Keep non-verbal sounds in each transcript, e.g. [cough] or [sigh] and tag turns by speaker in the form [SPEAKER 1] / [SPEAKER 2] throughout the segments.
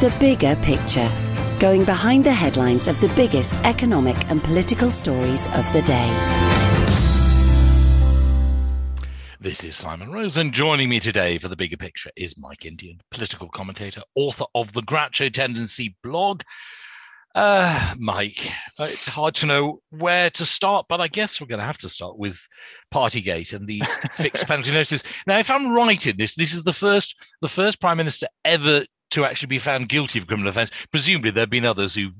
[SPEAKER 1] The bigger picture. Going behind the headlines of the biggest economic and political stories of the day.
[SPEAKER 2] This is Simon Rose, and joining me today for the bigger picture is Mike Indian, political commentator, author of the Groucho Tendency blog. Uh, Mike, it's hard to know where to start, but I guess we're going to have to start with Partygate and these [laughs] fixed penalty notices. Now, if I'm right in this, this is the first the first prime minister ever to actually be found guilty of criminal offence. Presumably, there have been others who've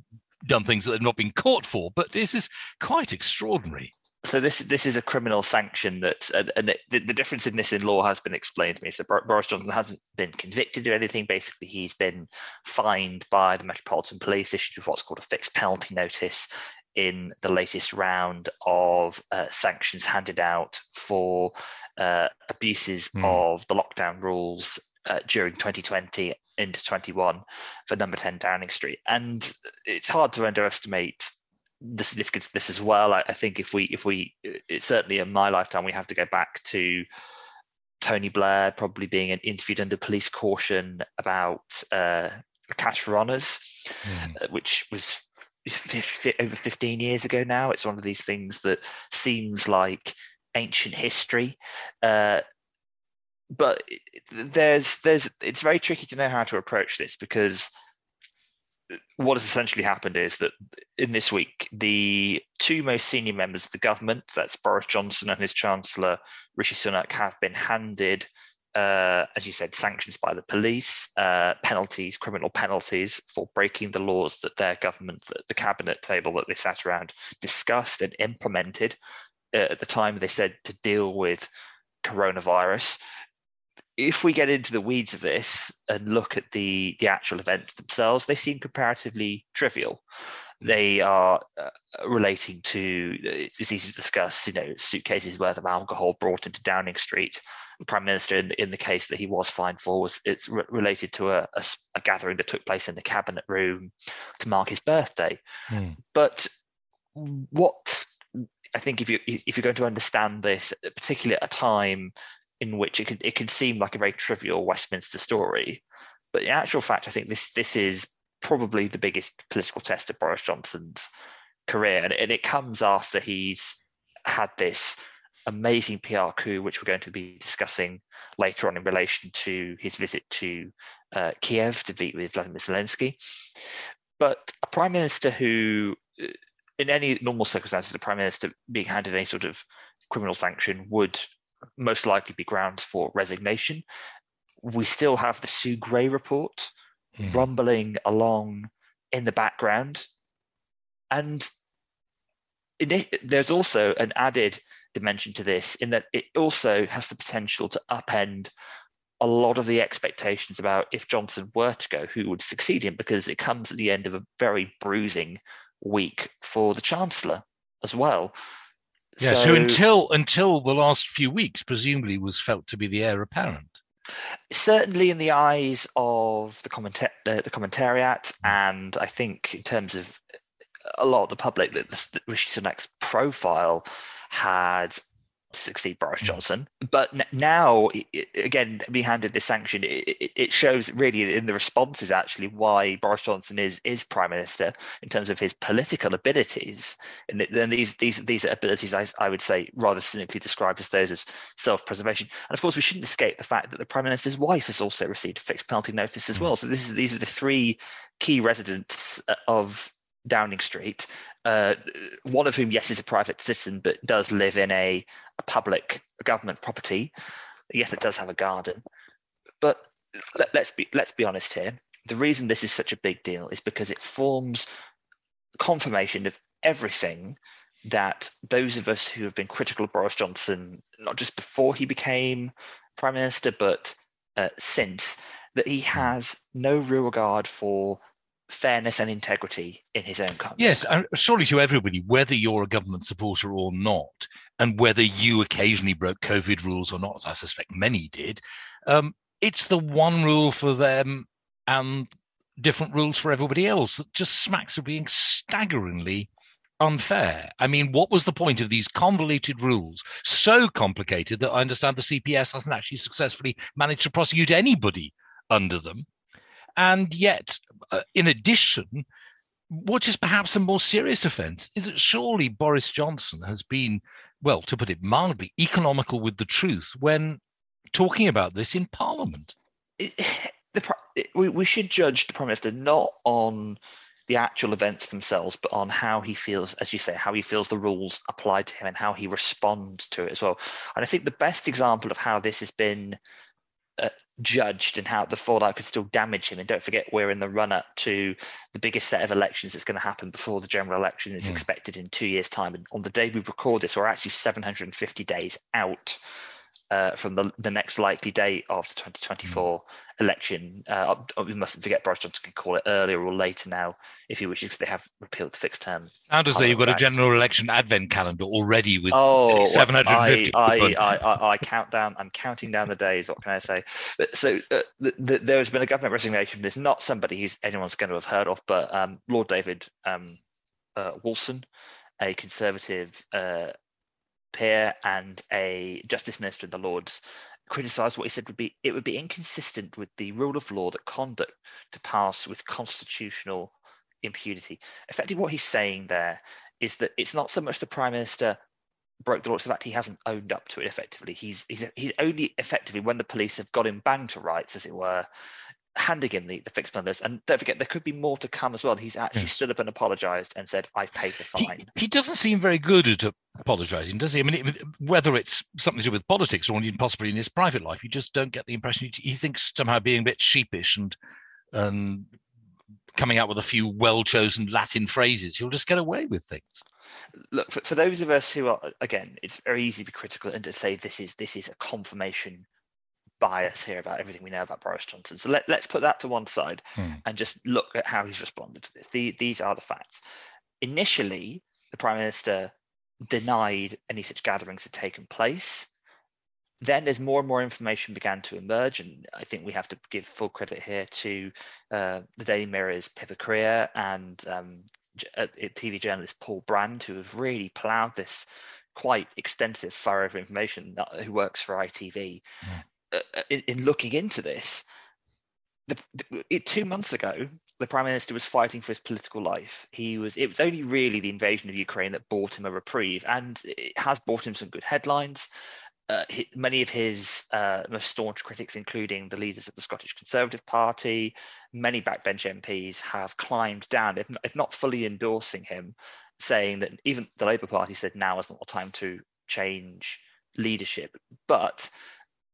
[SPEAKER 2] done things that they've not been caught for, but this is quite extraordinary.
[SPEAKER 3] So this this is a criminal sanction that, and, and the, the, difference in this in law has been explained to me. So Boris Johnson hasn't been convicted of anything. Basically, he's been fined by the Metropolitan Police, issued with what's called a fixed penalty notice in the latest round of uh, sanctions handed out for uh, abuses mm. of the lockdown rules uh, during 2020 into 21 for number 10 Downing Street. And it's hard to underestimate the significance of this as well. I, I think if we, if we, it's certainly in my lifetime, we have to go back to Tony Blair probably being interviewed under police caution about uh, cash for honours, mm. which was over 15 years ago now. It's one of these things that seems like ancient history. Uh, but there's there's it's very tricky to know how to approach this because what has essentially happened is that in this week, the two most senior members of the government, that's Boris Johnson and his Chancellor Rishi Sunak, have been handed, uh, as you said, sanctions by the police, uh, penalties, criminal penalties for breaking the laws that their government, the cabinet table that they sat around, discussed and implemented. Uh, at the time, they said to deal with coronavirus if we get into the weeds of this and look at the the actual events themselves, they seem comparatively trivial. They are uh, relating to it's easy to discuss, you know, suitcases worth of alcohol brought into Downing Street. The Prime Minister, in, in the case that he was fined for, was it's re- related to a, a, a, gathering that took place in the cabinet room to mark his birthday. Mm. But what I think if you if you're going to understand this, particularly at a time in which it can it can seem like a very trivial Westminster story, but in actual fact, I think this this is probably the biggest political test of Boris Johnson's career, and, and it comes after he's had this amazing PR coup, which we're going to be discussing later on in relation to his visit to uh, Kiev to meet with Vladimir Zelensky. But a prime minister who, uh, in any normal circumstances, a prime minister being handed any sort of criminal sanction would most likely be grounds for resignation. We still have the Sue Gray report mm. rumbling along in the background. And it, there's also an added dimension to this in that it also has the potential to upend a lot of the expectations about if Johnson were to go, who would succeed him, because it comes at the end of a very bruising week for the Chancellor as well.
[SPEAKER 2] Yes, so, who until until the last few weeks presumably was felt to be the heir apparent.
[SPEAKER 3] Certainly, in the eyes of the, commenta- uh, the commentariat, and I think in terms of a lot of the public, that Rishi Sunak's profile had to succeed Boris mm. Johnson. But now, again, being handed this sanction, it, shows really in the responses actually why Boris Johnson is is prime minister in terms of his political abilities. And then these these these abilities, I, I would say, rather cynically described as those of self preservation. And of course, we shouldn't escape the fact that the prime minister's wife has also received a fixed penalty notice as mm. well. So this is these are the three key residents uh, of Downing Street, uh, one of whom, yes, is a private citizen, but does live in a, a public government property. Yes, it does have a garden, but let, let's be let's be honest here. The reason this is such a big deal is because it forms confirmation of everything that those of us who have been critical of Boris Johnson, not just before he became prime minister, but uh, since that he has no real regard for fairness and integrity in his own country.
[SPEAKER 2] Yes, uh, surely to everybody, whether you're a government supporter or not, and whether you occasionally broke COVID rules or not, as I suspect many did, um, it's the one rule for them and different rules for everybody else that just smacks of being staggeringly unfair. I mean, what was the point of these convoluted rules, so complicated that I understand the CPS hasn't actually successfully managed to prosecute anybody under them? And yet, in addition, what is perhaps a more serious offence is that surely Boris Johnson has been, well, to put it mildly, economical with the truth when talking about this in Parliament.
[SPEAKER 3] It, [sighs] the, it, we, we should judge the Prime Minister not on the actual events themselves, but on how he feels, as you say, how he feels the rules apply to him and how he responds to it as well. And I think the best example of how this has been uh, judged and how the fallout could still damage him. And don't forget, we're in the run up to the biggest set of elections that's going to happen before the general election is mm. expected in two years' time. And on the day we record this, we're actually 750 days out uh, from the, the next likely date of the 2024 mm. election. Uh, we mustn't forget Boris Johnson can call it earlier or later now if he wishes. They have repealed the fixed term.
[SPEAKER 2] How does you've got a general election advent calendar already with oh, 750?
[SPEAKER 3] I, I, I, I, I count down. I'm counting down the days. What can I say? But, so uh, the, the, there has been a government resignation. There's not somebody who's anyone's going to have heard of, but um, Lord David um, uh, Wolfson, a Conservative uh, peer and a justice minister in the Lords criticised what he said would be it would be inconsistent with the rule of law that conduct to pass with constitutional impunity. Effectively, what he's saying there is that it's not so much the prime minister broke the law; it's the fact he hasn't owned up to it. Effectively, he's he's he's only effectively when the police have got him banged to rights, as it were, handing him the, the fixed bundles. And don't forget, there could be more to come as well. He's actually stood up and apologized and said, I've paid the fine.
[SPEAKER 2] He, he doesn't seem very good at apologizing, does he? I mean, it, whether it's something to do with politics or possibly in his private life, you just don't get the impression he, he thinks somehow being a bit sheepish and and coming out with a few well chosen Latin phrases, he'll just get away with things.
[SPEAKER 3] Look, for, for those of us who are, again, it's very easy to be critical and to say this is this is a confirmation bias here about everything we know about Boris Johnson. So let, us put that to one side hmm. and just look at how he's responded to this. The, these are the facts. Initially, the Prime Minister denied any such gatherings had taken place. Then, as more and more information began to emerge, and I think we have to give full credit here to uh, the Daily Mirror's Pippa Crerar and um, uh, TV journalist Paul Brand, who have really ploughed this quite extensive furrow of information, uh, who works for ITV. Yeah. Uh, uh, in, in, looking into this, the, it, two months ago, the prime minister was fighting for his political life. He was. It was only really the invasion of Ukraine that bought him a reprieve, and it has bought him some good headlines. Uh, he, many of his uh, most staunch critics, including the leaders of the Scottish Conservative Party, many backbench MPs, have climbed down, if, if not fully endorsing him, saying that even the Labour Party said now is not the time to change leadership. But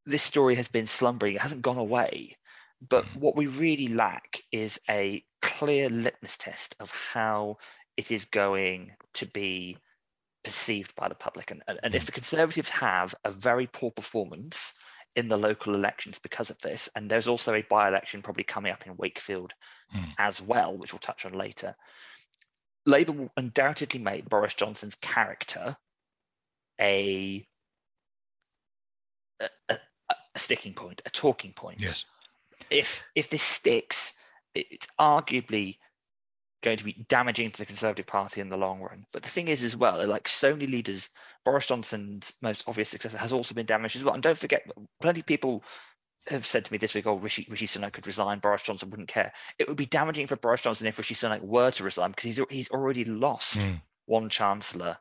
[SPEAKER 3] this story has been slumbering, it hasn't gone away. But mm. what we really lack is a clear litmus test of how it is going to be perceived by the public. And, and, and if mm. the Conservatives have a very poor performance in the local elections because of this, and there's also a by election probably coming up in Wakefield mm. as well, which we'll touch on later, Labour will undoubtedly make Boris Johnson's character a, a, a sticking point, a talking point.
[SPEAKER 2] Yes.
[SPEAKER 3] If if this sticks, it's arguably going to be damaging to the Conservative Party in the long run. But the thing is, as well, like so many leaders, Boris Johnson's most obvious successor has also been damaged as well. And don't forget, plenty of people have said to me this week, "Oh, Rishi, Rishi Sunak could resign. Boris Johnson wouldn't care." It would be damaging for Boris Johnson if Rishi Sunak were to resign because he's he's already lost mm. one chancellor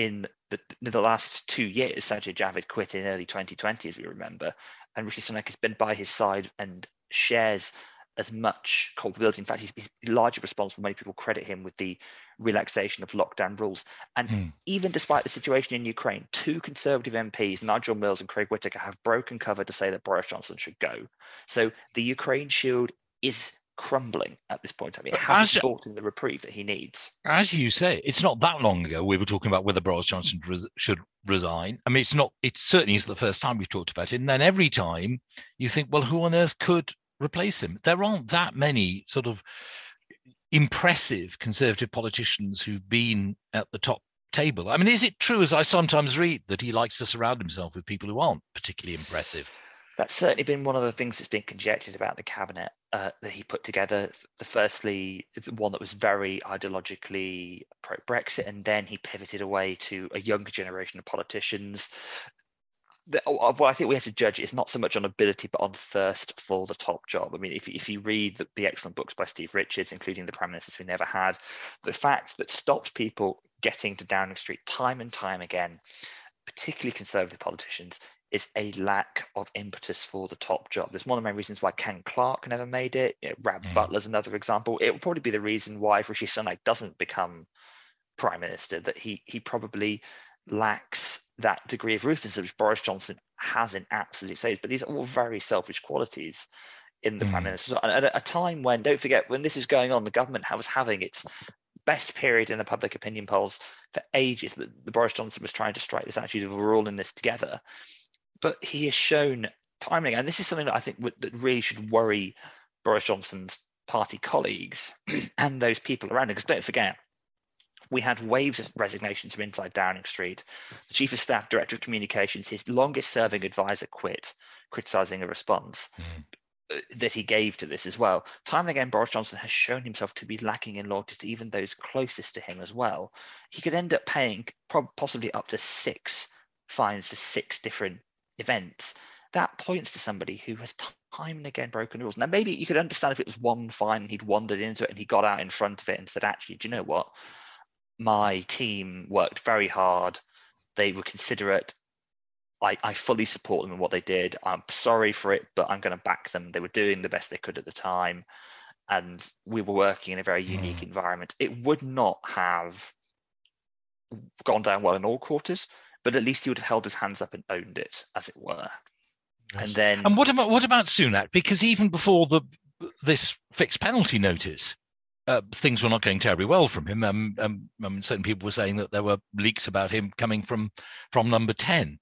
[SPEAKER 3] in the, the last two years, Sajid Javid quit in early 2020, as we remember, and Rishi Sunak has been by his side and shares as much culpability. In fact, he's, largely responsible. Many people credit him with the relaxation of lockdown rules. And mm. even despite the situation in Ukraine, two Conservative MPs, Nigel Mills and Craig Whittaker, have broken cover to say that Boris Johnson should go. So the Ukraine shield is crumbling at this point. I mean, it hasn't brought in the reprieve that he needs.
[SPEAKER 2] As you say, it's not that long ago we were talking about whether Boris Johnson res- should resign. I mean, it's not. It certainly is the first time we've talked about it. And then every time you think, well, who on earth could replace him? There aren't that many sort of impressive conservative politicians who've been at the top table. I mean, is it true, as I sometimes read, that he likes to surround himself with people who aren't particularly impressive?
[SPEAKER 3] That's certainly been one of the things that's been conjectured about the cabinet uh, that he put together. The firstly, the one that was very ideologically pro Brexit, and then he pivoted away to a younger generation of politicians. The, uh, what I think we have to judge is not so much on ability, but on thirst for the top job. I mean, if, if you read the, the excellent books by Steve Richards, including The Prime Ministers We Never Had, the fact that stops people getting to Downing Street time and time again, particularly conservative politicians, is a lack of impetus for the top job. There's one of the main reasons why Ken Clarke never made it. You know, Rab mm. Butler's another example. It will probably be the reason why Rishi Sunak doesn't become prime minister. That he he probably lacks that degree of ruthlessness which Boris Johnson has in absolute states. But these are all very selfish qualities in the mm. prime minister. And at a time when, don't forget, when this is going on, the government was having its best period in the public opinion polls for ages that the Boris Johnson was trying to strike this attitude of we're all in this together but he has shown time and again, this is something that I think would, that really should worry Boris Johnson's party colleagues [clears throat] and those people around him. Because don't forget, we had waves of resignations from inside Downing Street. The chief of staff, director of communications, his longest serving advisor quit, criticizing a response. Mm. That he gave to this as well. Time and again, Boris Johnson has shown himself to be lacking in loyalty to even those closest to him as well. He could end up paying possibly up to six fines for six different events, that points to somebody who has time and again broken rules. Now, maybe you could understand if it was one fine and he'd wandered into it and he got out in front of it and said, actually, do you know what? My team worked very hard. They were considerate. I, I fully support them in what they did. I'm sorry for it, but I'm going to back them. They were doing the best they could at the time. And we were working in a very unique mm. environment. It would not have gone down well in all quarters, but at least he would have held his hands up and owned it, as it were. Yes. And then,
[SPEAKER 2] and what about what about Sunak? Because even before the this fixed penalty notice, uh, things were not going terribly well from him. Um, um, um, certain people were saying that there were leaks about him coming from from number ten.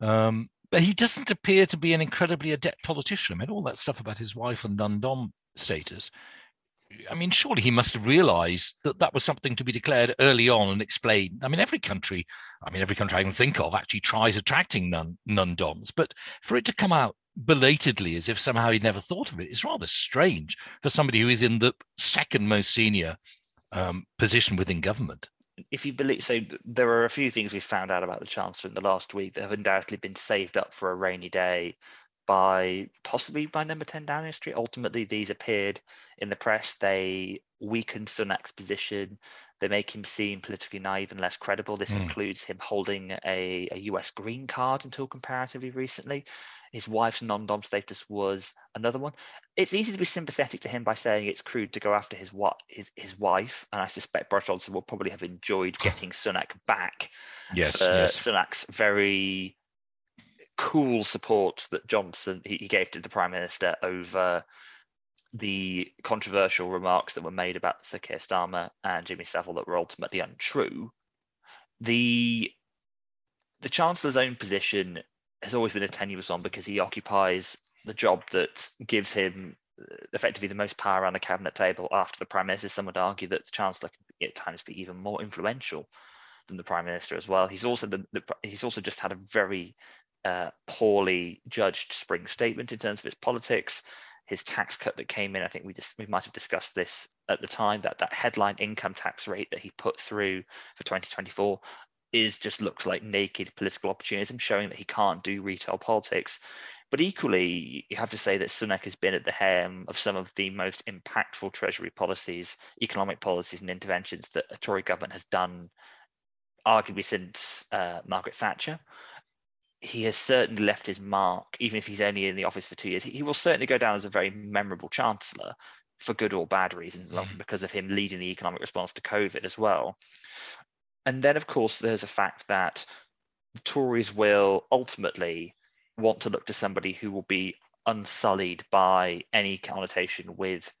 [SPEAKER 2] Um, but he doesn't appear to be an incredibly adept politician. I mean, all that stuff about his wife and non-dom status I mean, surely he must have realized that that was something to be declared early on and explained. I mean, every country, I mean, every country I can think of actually tries attracting non, non-doms, but for it to come out belatedly as if somehow he'd never thought of it is rather strange for somebody who is in the second most senior um, position within government.
[SPEAKER 3] If you believe, so there are a few things we've found out about the Chancellor in the last week that have undoubtedly been saved up for a rainy day by possibly by number 10 Downing Street. Ultimately, these appeared in the press. They weakened Sunak's position. They make him seem politically naive and less credible. This mm. includes him holding a, a US green card until comparatively recently. His wife's non dom status was another one. It's easy to be sympathetic to him by saying it's crude to go after his, his, his wife. And I suspect Boris Johnson will probably have enjoyed getting Sunak back.
[SPEAKER 2] Yes, yes.
[SPEAKER 3] Sunak's very cool support that Johnson he, he gave to the Prime Minister over the controversial remarks that were made about Sir Keir Starmer and Jimmy Savile that were ultimately untrue. The the Chancellor's own position has always been a tenuous one because he occupies the job that gives him uh, effectively the most power around the cabinet table after the prime minister. Some would argue that the chancellor can at times be even more influential than the prime minister as well. He's also the, the he's also just had a very uh, poorly judged spring statement in terms of its politics. His tax cut that came in, I think we just we might have discussed this at the time. That that headline income tax rate that he put through for 2024 is just looks like naked political opportunism, showing that he can't do retail politics. But equally, you have to say that Sunak has been at the helm of some of the most impactful Treasury policies, economic policies, and interventions that a Tory government has done, arguably since uh, Margaret Thatcher he has certainly left his mark, even if he's only in the office for two years. He will certainly go down as a very memorable chancellor for good or bad reasons, mm. because of him leading the economic response to COVID as well. And then, of course, there's a fact that the Tories will ultimately want to look to somebody who will be unsullied by any connotation with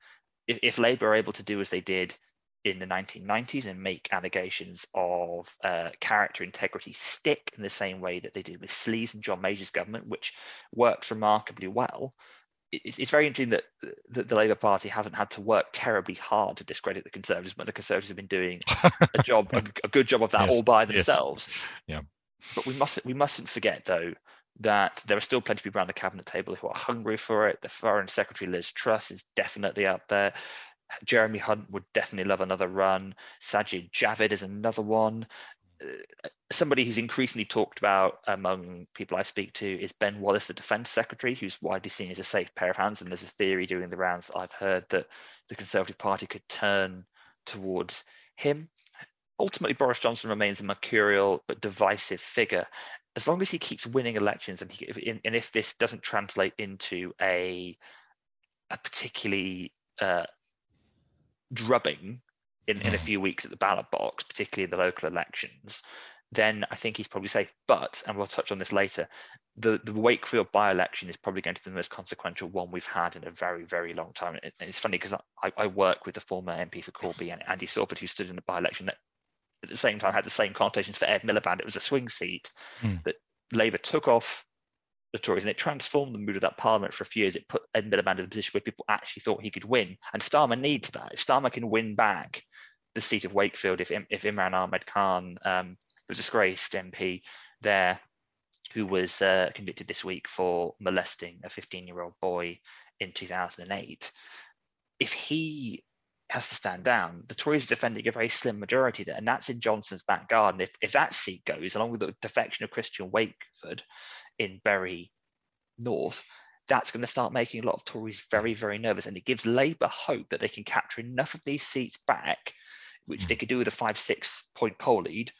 [SPEAKER 3] if, if Labour are able to do as they did in the 1990s and make allegations of uh, character integrity stick in the same way that they did with Sleaze and John Major's government, which worked remarkably well. It's, it's very interesting that, that the Labour Party haven't had to work terribly hard to discredit the Conservatives, but the Conservatives have been doing [laughs] a job, a, a good job of that yes. all by themselves.
[SPEAKER 2] Yes. Yeah.
[SPEAKER 3] But we mustn't we mustn't forget though that there are still plenty of people around the cabinet table who are hungry for it. The Foreign Secretary Liz Truss is definitely up there. Jeremy Hunt would definitely love another run. Sajid Javid is another one. Uh, somebody who's increasingly talked about among people I speak to is Ben Wallace, the Defence Secretary, who's widely seen as a safe pair of hands. And there's a theory doing the rounds that I've heard that the Conservative Party could turn towards him. Ultimately, Boris Johnson remains a mercurial but divisive figure. As long as he keeps winning elections, and, he, and if this doesn't translate into a a particularly uh, drubbing in, in a hmm. few weeks at the ballot box, particularly in the local elections, then I think he's probably safe. But, and we'll touch on this later, the, the Wakefield by election is probably going to be the most consequential one we've had in a very, very long time. And it's funny because I, I work with the former MP for Corby, and Andy Sawford, who stood in the by election that at the same time had the same connotations for Ed Miliband. It was a swing seat mm. that Labour took off the Tories, and it transformed the mood of that parliament for a few years. It put Ed Miliband in a position where people actually thought he could win, and Starmer needs that. If Starmer can win back the seat of Wakefield, if if Imran Ahmed Khan, um, the disgraced MP there, who was uh, convicted this week for molesting a 15-year-old boy in 2008, if he has to stand down. The Tories are defending a very slim majority there, and that's in Johnson's back garden. If if that seat goes, along with the defection of Christian Wakeford, in Bury North, that's going to start making a lot of Tories very, very nervous. And it gives Labour hope that they can capture enough of these seats back, which they hmm. could do with a five, six point poll lead,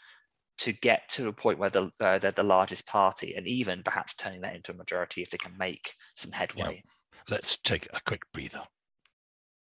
[SPEAKER 3] to get to a point where the, uh, they're the largest party and even perhaps turning that into a majority if they can make some headway.
[SPEAKER 2] Yeah. Let's take a quick breather.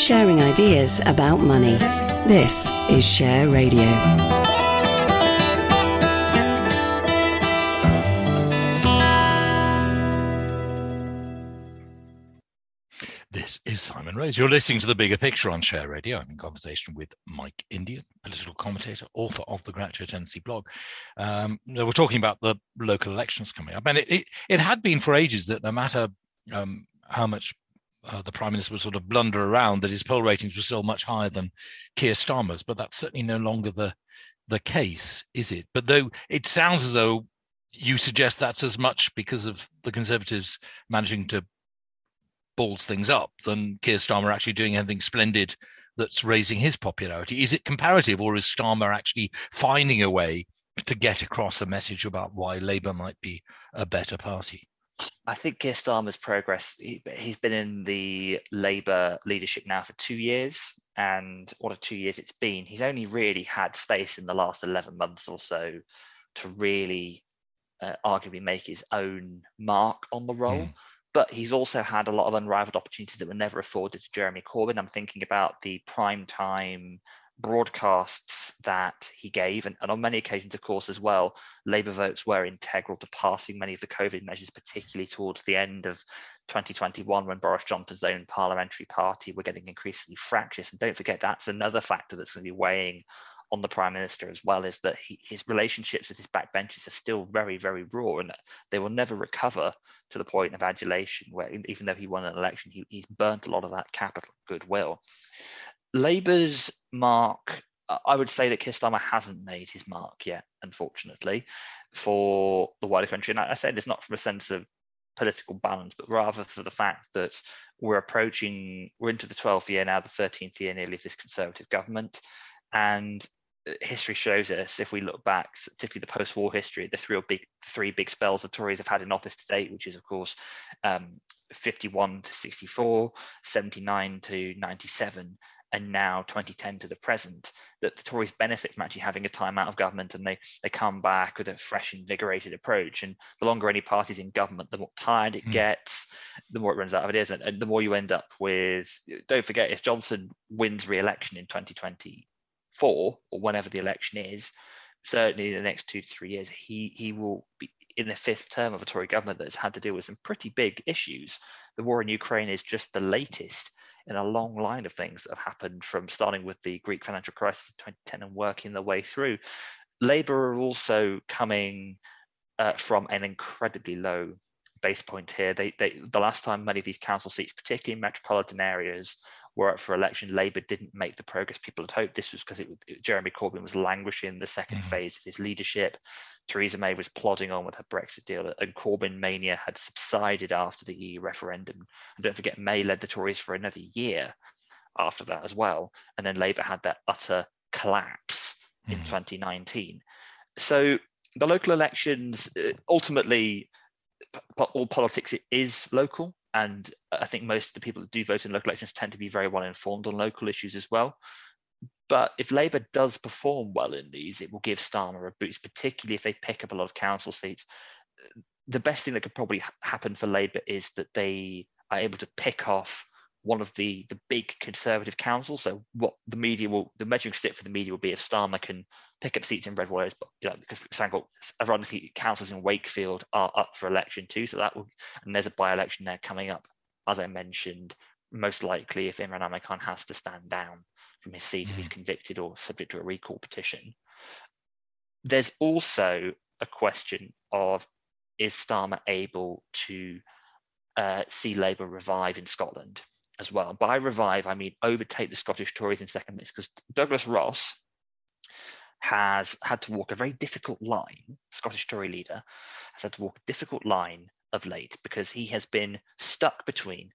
[SPEAKER 1] Sharing ideas about money. This is Share Radio.
[SPEAKER 2] This is Simon Rose. You're listening to The Bigger Picture on Share Radio. I'm in conversation with Mike Indian, political commentator, author of the Groucho Tendency blog. Um, we're talking about the local elections coming up. And it, it, it had been for ages that no matter um, how much uh, the Prime Minister would sort of blunder around, that his poll ratings were still much higher than Keir Starmer's. But that's certainly no longer the, the case, is it? But though it sounds as though you suggest that's as much because of the Conservatives managing to balls things up than Keir Starmer actually doing anything splendid that's raising his popularity. Is it comparative, or is Starmer actually finding a way to get across a message about why Labour might be a better party?
[SPEAKER 3] I think Keir Starmer's progress, he, has been in the Labour leadership now for two years. And what a two years it's been. He's only really had space in the last 11 months or so to really uh, arguably make his own mark on the role. Mm but he's also had a lot of unrivaled opportunities that were never afforded to Jeremy Corbyn. I'm thinking about the prime time broadcasts that he gave, and, and, on many occasions, of course, as well, Labour votes were integral to passing many of the COVID measures, particularly towards the end of 2021 when Boris Johnson's own parliamentary party were getting increasingly fractious. And don't forget, that's another factor that's going to be weighing on the prime minister as well is that he, his relationships with his backbenchers are still very, very raw, and they will never recover to the point of adulation. Where even though he won an election, he, he's burnt a lot of that capital goodwill. Labour's mark, I would say that Keir Starmer hasn't made his mark yet, unfortunately, for the wider country. And I, I say this not from a sense of political balance, but rather for the fact that we're approaching, we're into the 12th year now, the 13th year nearly of this Conservative government. And history shows us, if we look back, particularly the post-war history, the three big three big spells the Tories have had in office to date, which is of course um, 51 to 64, 79 to 97, and now 2010 to the present that the Tories benefit from actually having a time out of government and they they come back with a fresh invigorated approach and the longer any party's in government the more tired it mm. gets the more it runs out of ideas and, and the more you end up with don't forget if Johnson wins re-election in 2024 or whenever the election is certainly in the next two to three years he he will be in the fifth term of a Tory government that's had to deal with some pretty big issues. The war in Ukraine is just the latest in a long line of things that have happened from starting with the Greek financial crisis of 2010 and working their way through. Labour are also coming uh, from an incredibly low base point here. They, they, the last time many of these council seats, particularly in metropolitan areas, were up for election, Labour didn't make the progress people had hoped. This was because Jeremy Corbyn was languishing in the 2nd mm-hmm. phase of his leadership. Theresa May was plodding on with her Brexit deal, and Corbyn mania had subsided after the EU referendum. And don't forget, May led the Tories for another year after that as well. And then Labour had that utter collapse mm-hmm. in 2019. So the local elections uh, ultimately all politics is local and I think most of the people that do vote in local elections tend to be very well informed on local issues as well. But if Labour does perform well in these, it will give Starmer a boost, particularly if they pick up a lot of council seats. The best thing that could probably happen for Labour is that they are able to pick off one of the the big conservative councils. So what the media will the measuring stick for the media will be if Starmer can pick up seats in red wires, but you know because for example, ironically, councils in Wakefield are up for election too. So that will and there's a by election there coming up, as I mentioned. Most likely, if Imran Ahmed Khan has to stand down from his seat mm-hmm. if he's mm. convicted or subject to a recall petition. There's also a question of is Starmer able to uh, see Labour revive in Scotland? As well. By revive, I mean overtake the Scottish Tories in second place because Douglas Ross has had to walk a very difficult line, Scottish Tory leader has had to walk a difficult line of late because he has been stuck between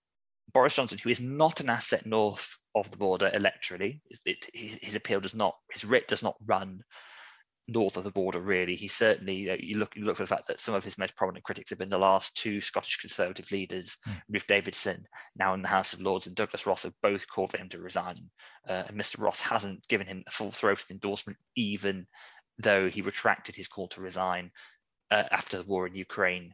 [SPEAKER 3] Boris Johnson, who is not an asset north of the border electorally. It, his appeal does not, his writ does not run north of the border, really. He certainly, you, know, you, look, you look for the fact that some of his most prominent critics have been the last two Scottish Conservative leaders, mm. Ruth Davidson, now in the House of Lords, and Douglas Ross have both called for him to resign. Uh, and Mr. Ross hasn't given him a full throated endorsement, even though he retracted his call to resign uh, after the war in Ukraine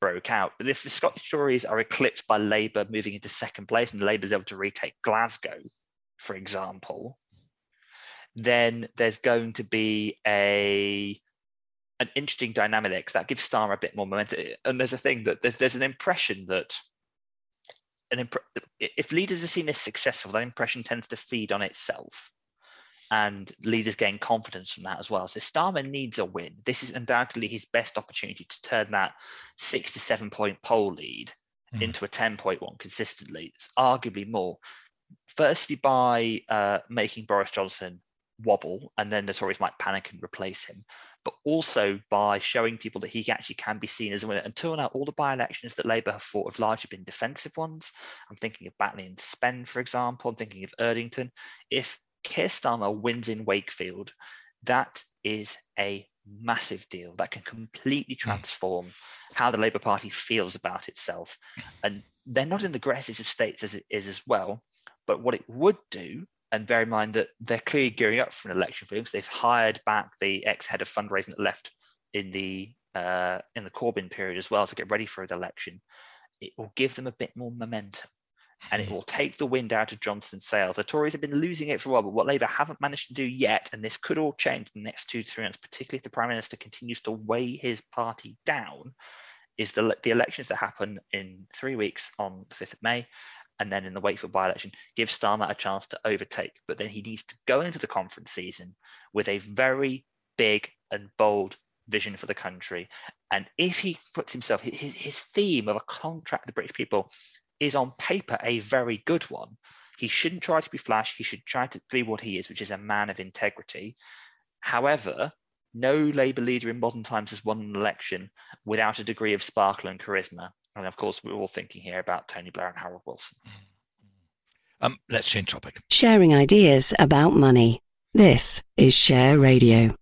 [SPEAKER 3] broke out. But if the Scottish Tories are eclipsed by Labour moving into second place and Labour is able to retake Glasgow, for example, then there's going to be a an interesting dynamic that gives Starmer a bit more momentum. And there's a thing that there's there's an impression that an imp- if leaders are seen as successful, that impression tends to feed on itself. And leaders gain confidence from that as well. So Starmer needs a win. This is undoubtedly his best opportunity to turn that six to seven point poll lead mm. into a 10 point one consistently. It's arguably more. Firstly, by uh, making Boris Johnson wobble and then the Tories might panic and replace him, but also by showing people that he actually can be seen as a winner. Until now, all the by elections that Labour have fought have largely been defensive ones. I'm thinking of Batley and Spen, for example. I'm thinking of Erdington. If Keir Starmer wins in Wakefield, that is a massive deal that can completely hmm. transform how the Labour Party feels about itself. And they're not in the greatest of states as it is as well. But what it would do and bear in mind that they're clearly gearing up for an election for him because they've hired back the ex-head of fundraising that left in the uh, in the Corbyn period as well to get ready for the election. It will give them a bit more momentum, and it will take the wind out of Johnson's sails. The Tories have been losing it for a while, but what Labour haven't managed to do yet, and this could all change in the next two to three months, particularly if the Prime Minister continues to weigh his party down, is the the elections that happen in three weeks on the fifth of May, and then in the Wakefield by-election, give Starmer a chance to overtake. But then he needs to go into the conference season with a very big and bold vision for the country. And if he puts himself, his, his theme of a contract with the British people is on paper a very good one. He shouldn't try to be flash. He should try to be what he is, which is a man of integrity. However, no Labour leader in modern times has won an election without a degree of sparkle and charisma. And of course, we're all thinking here about Tony Blair and Harold Wilson.
[SPEAKER 2] Um, let's change topic.
[SPEAKER 1] Sharing ideas about money. This is Share Radio.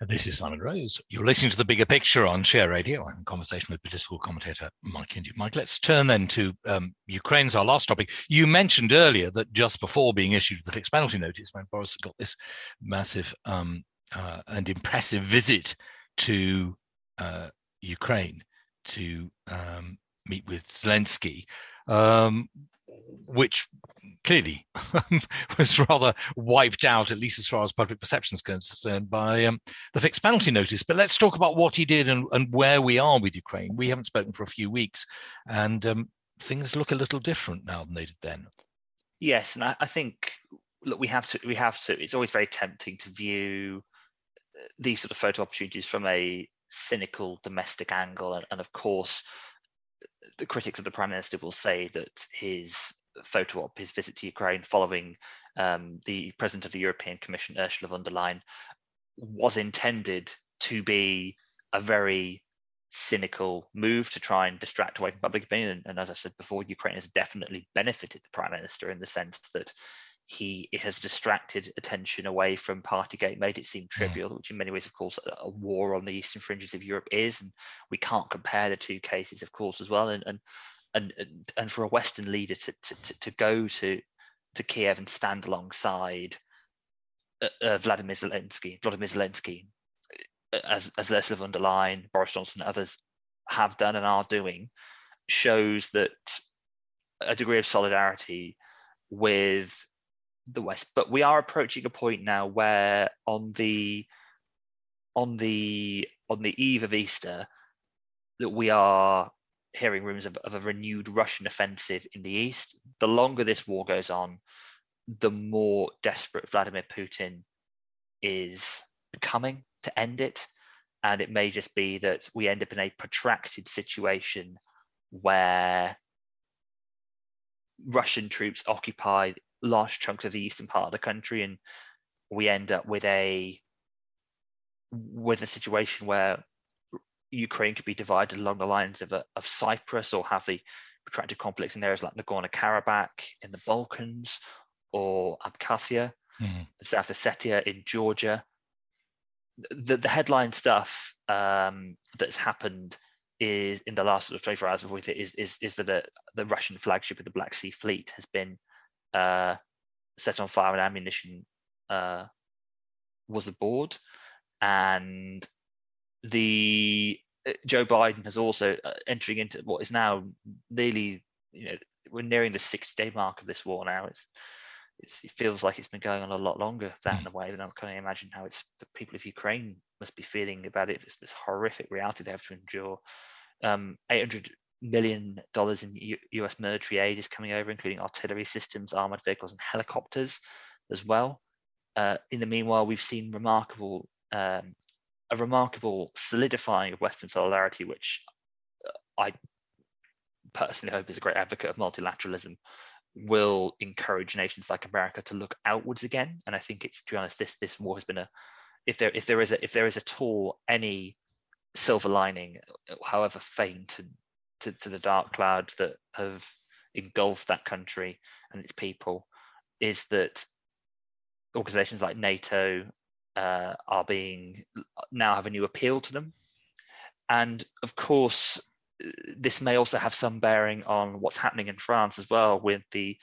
[SPEAKER 2] This is Simon Rose. You're listening to the bigger picture on Share Radio. I'm in conversation with political commentator Mike Indian. Mike, let's turn then to um, Ukraine's our last topic. You mentioned earlier that just before being issued the fixed penalty notice, when Boris got this massive um, uh, and impressive visit to uh, Ukraine to um, meet with Zelensky, um, which clearly [laughs] was rather wiped out, at least as far as public perception is concerned, by um, the fixed penalty notice. But let's talk about what he did and, and, where we are with Ukraine. We haven't spoken for a few weeks, and um, things look a little different now than they did then.
[SPEAKER 3] Yes, and I, I think look, we have to. We have to. It's always very tempting to view uh, these sort of photo opportunities from a cynical domestic angle, and, and of course, the critics of the prime minister will say that his photo op, his visit to Ukraine following um, the president of the European Commission, Ursula von der Leyen, was intended to be a very cynical move to try and distract away from public opinion. And, and as I've said before, Ukraine has definitely benefited the prime minister in the sense that he has distracted attention away from Partygate, made it seem mm. trivial, which in many ways, of course, a, war on the eastern fringes of Europe is, and we can't compare the two cases, of course, as well. And and and and, for a Western leader to, to to go to to Kiev and stand alongside uh, uh, Vladimir Zelensky, Vladimir Zelensky, uh, as as Ursula von der Leyen, Boris Johnson, and others have done and are doing, shows that a degree of solidarity with the West. But we are approaching a point now where on the on the on the eve of Easter that we are hearing rumors of, of a renewed Russian offensive in the east. The longer this war goes on, the more desperate Vladimir Putin is becoming to end it. And it may just be that we end up in a protracted situation where Russian troops occupy large chunks of the eastern part of the country, and we end up with a with a situation where Ukraine could be divided along the lines of, a, of Cyprus or have the protracted conflicts in areas like Nagorno Karabakh in the Balkans or Abkhazia, mm-hmm. South Ossetia in Georgia. The, the headline stuff um, that's happened is in the last sort of 24 hours of it is, is, is that the, the Russian flagship of the Black Sea Fleet has been uh, set on fire and ammunition uh, was aboard. And the uh, Joe Biden has also uh, entering into what is now nearly, you know, we're nearing the 60 day mark of this war now. It's, it's, it feels like it's been going on a lot longer that in a way than I can imagine how it's the people of Ukraine must be feeling about it. This, this horrific reality they have to endure. Um, 800 million dollars in U- U.S. military aid is coming over, including artillery systems, armored vehicles, and helicopters as well. Uh, in the meanwhile, we've seen remarkable um, a remarkable solidifying of Western solidarity, which uh, I personally hope is a great advocate of multilateralism, will encourage nations like America to look outwards again. And I think it's to be honest, this this war has been a if there if there is a if there is at all any silver lining, however faint and to, to the dark clouds that have engulfed that country and its people is that organizations like NATO uh, are being now have a new appeal to them. And of course, this may also have some bearing on what's happening in France as well with the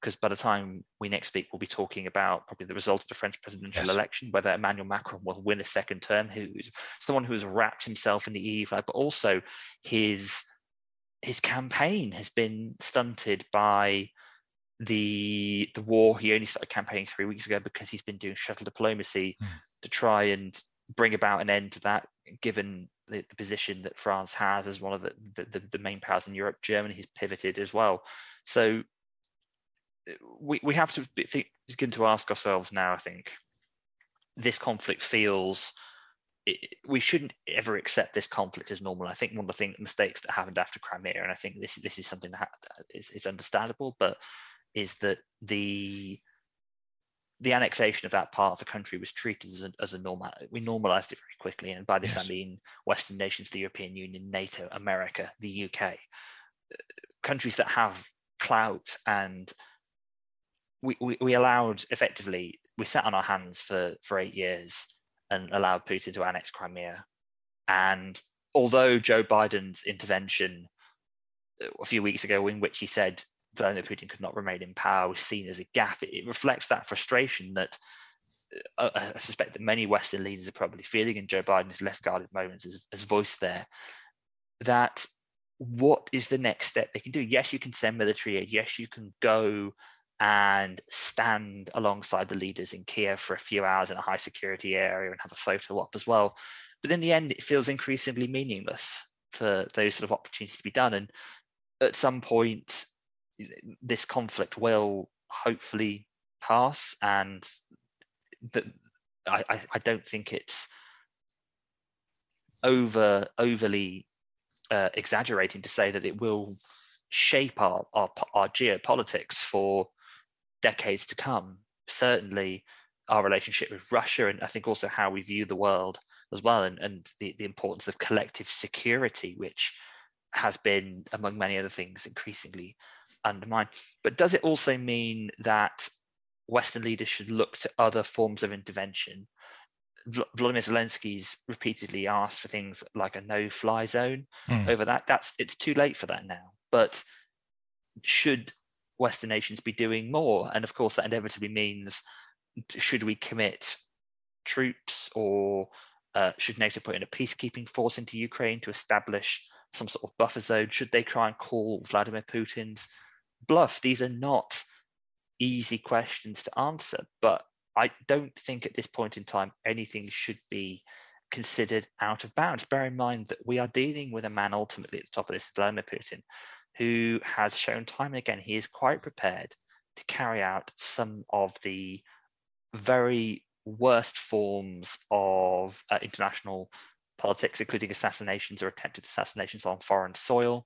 [SPEAKER 3] because by the time we next speak, we'll be talking about probably the result of the French presidential yes. election, whether Emmanuel Macron will win a second term, who's someone who has wrapped himself in the eve, but also his his campaign has been stunted by the the war. He only started campaigning three weeks ago because he's been doing shuttle diplomacy mm. to try and bring about an end to that. Given the, the position that France has as one of the, the, the main powers in Europe, Germany has pivoted as well. So we we have to think, begin to ask ourselves now. I think this conflict feels it, we shouldn't ever accept this conflict as normal. I think one of the thing, mistakes that happened after Crimea, and I think this this is something that is, is understandable, but is that the the annexation of that part of the country was treated as a, as a normal. We normalized it very quickly, and by this yes. I mean Western nations, the European Union, NATO, America, the UK, uh, countries that have clout, and we, we, we allowed effectively we sat on our hands for for eight years and allowed Putin to annex Crimea. And although Joe Biden's intervention a few weeks ago, in which he said Vladimir Putin could not remain in power, was seen as a gap, it, reflects that frustration that uh, I suspect that many Western leaders are probably feeling, and Joe Biden's less guarded moments has, has voiced there. That what is the next step they can do? Yes, you can send military aid. Yes, you can go and stand alongside the leaders in Kiev for a few hours in a high security area and have a photo op as well. But in the end, it feels increasingly meaningless for those sort of opportunities to be done. And at some point, this conflict will hopefully pass. And that I, I don't think it's over overly uh, exaggerating to say that it will shape our, our, our geopolitics for decades to come. Certainly, our relationship with Russia, and I think also how we view the world as well, and, and the, the importance of collective security, which has been, among many other things, increasingly undermined. But does it also mean that Western leaders should look to other forms of intervention? Vladimir Zelensky's repeatedly asked for things like a no-fly zone mm. over that. That's it's too late for that now. But should Western nations be doing more? And of course, that inevitably means should we commit troops or uh, should NATO put in a peacekeeping force into Ukraine to establish some sort of buffer zone? Should they try and call Vladimir Putin's bluff? These are not easy questions to answer, but I don't think at this point in time anything should be considered out of bounds. Bear in mind that we are dealing with a man ultimately at the top of this, Vladimir Putin, who has shown time and again he is quite prepared to carry out some of the very worst forms of uh, international politics, including assassinations or attempted assassinations on foreign soil,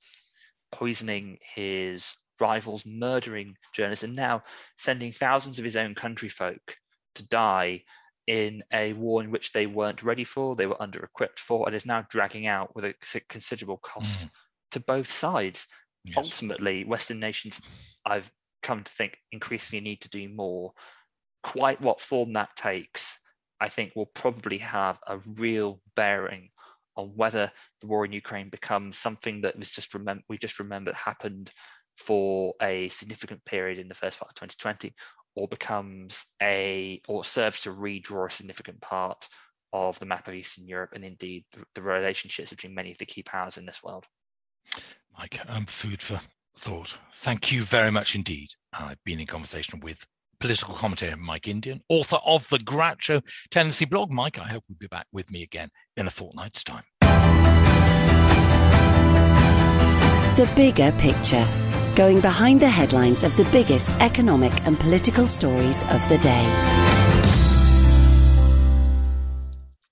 [SPEAKER 3] poisoning his rivals, murdering journalists, and now sending thousands of his own countryfolk to die in a war in which they weren't ready for, they were under equipped for, and is now dragging out with a considerable cost mm. to both sides. Yes. Ultimately, Western nations, I've come to think, increasingly need to do more. Quite what form that takes, I think, will probably have a real bearing on whether the war in Ukraine becomes something that was just remember we just remembered happened for a significant period in the first part of 2020, or becomes a or serves to redraw a significant part of the map of Eastern Europe and indeed the, the relationships between many of the key powers in this world.
[SPEAKER 2] Mike, um, food for thought. Thank you very much indeed. I've been in conversation with political commentator Mike Indian, author of the Groucho Tendency blog. Mike, I hope you'll be back with me again in a fortnight's time.
[SPEAKER 1] The bigger picture, going behind the headlines of the biggest economic and political stories of the day.